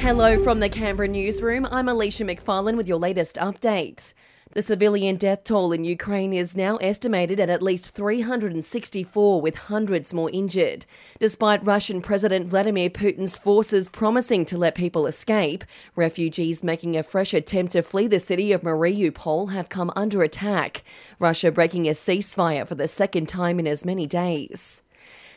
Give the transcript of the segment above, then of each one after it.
Hello from the Canberra newsroom. I'm Alicia McFarlane with your latest update. The civilian death toll in Ukraine is now estimated at at least 364, with hundreds more injured. Despite Russian President Vladimir Putin's forces promising to let people escape, refugees making a fresh attempt to flee the city of Mariupol have come under attack. Russia breaking a ceasefire for the second time in as many days.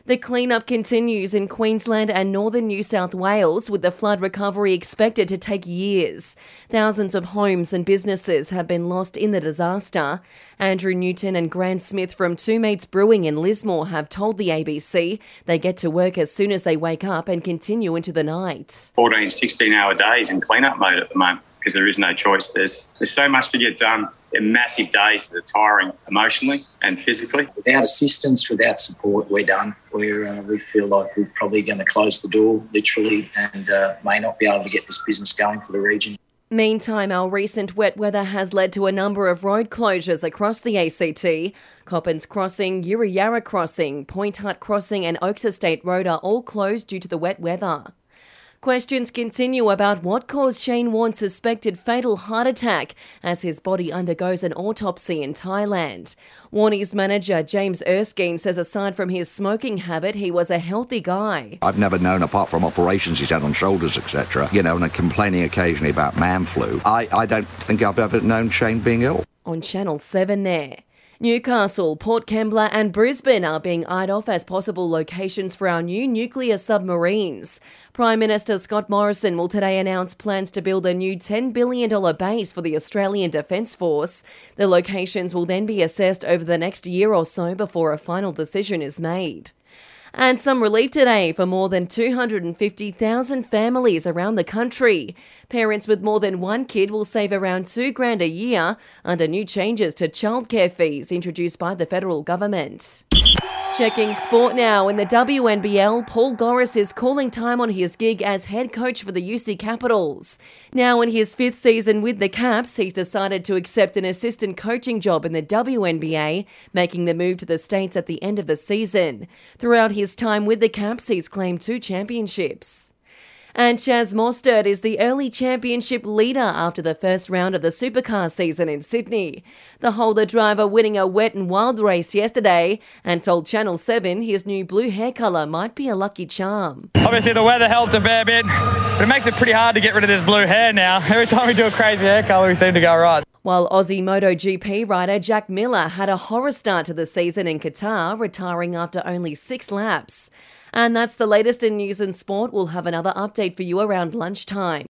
The cleanup continues in Queensland and northern New South Wales, with the flood recovery expected to take years. Thousands of homes and businesses have been lost in the disaster. Andrew Newton and Grant Smith from Two Mates Brewing in Lismore have told the ABC they get to work as soon as they wake up and continue into the night. 14, 16 hour days in cleanup mode at the moment because there is no choice. There's, there's so much to get done. They're massive days that are tiring emotionally and physically. Without assistance, without support, we're done. We're, uh, we feel like we're probably going to close the door, literally, and uh, may not be able to get this business going for the region. Meantime, our recent wet weather has led to a number of road closures across the ACT. Coppins Crossing, Uriarra Crossing, Point Hut Crossing, and Oaks Estate Road are all closed due to the wet weather. Questions continue about what caused Shane Warne's suspected fatal heart attack as his body undergoes an autopsy in Thailand. Warnie's manager, James Erskine, says aside from his smoking habit, he was a healthy guy. I've never known, apart from operations he's had on shoulders, etc., you know, and complaining occasionally about man flu, I, I don't think I've ever known Shane being ill. On Channel 7 there. Newcastle, Port Kembla, and Brisbane are being eyed off as possible locations for our new nuclear submarines. Prime Minister Scott Morrison will today announce plans to build a new $10 billion base for the Australian Defence Force. The locations will then be assessed over the next year or so before a final decision is made. And some relief today for more than 250,000 families around the country. Parents with more than one kid will save around two grand a year under new changes to childcare fees introduced by the federal government. Checking sport now in the WNBL, Paul Goriss is calling time on his gig as head coach for the UC Capitals. Now in his fifth season with the Caps, he's decided to accept an assistant coaching job in the WNBA, making the move to the States at the end of the season. Throughout his time with the Caps, he's claimed two championships. And Chaz Mostert is the early championship leader after the first round of the supercar season in Sydney. The Holden driver winning a wet and wild race yesterday and told Channel 7 his new blue hair colour might be a lucky charm. Obviously, the weather helped a fair bit, but it makes it pretty hard to get rid of this blue hair now. Every time we do a crazy hair colour, we seem to go right. While Aussie MotoGP rider Jack Miller had a horror start to the season in Qatar, retiring after only six laps. And that's the latest in news and sport. We'll have another update for you around lunchtime.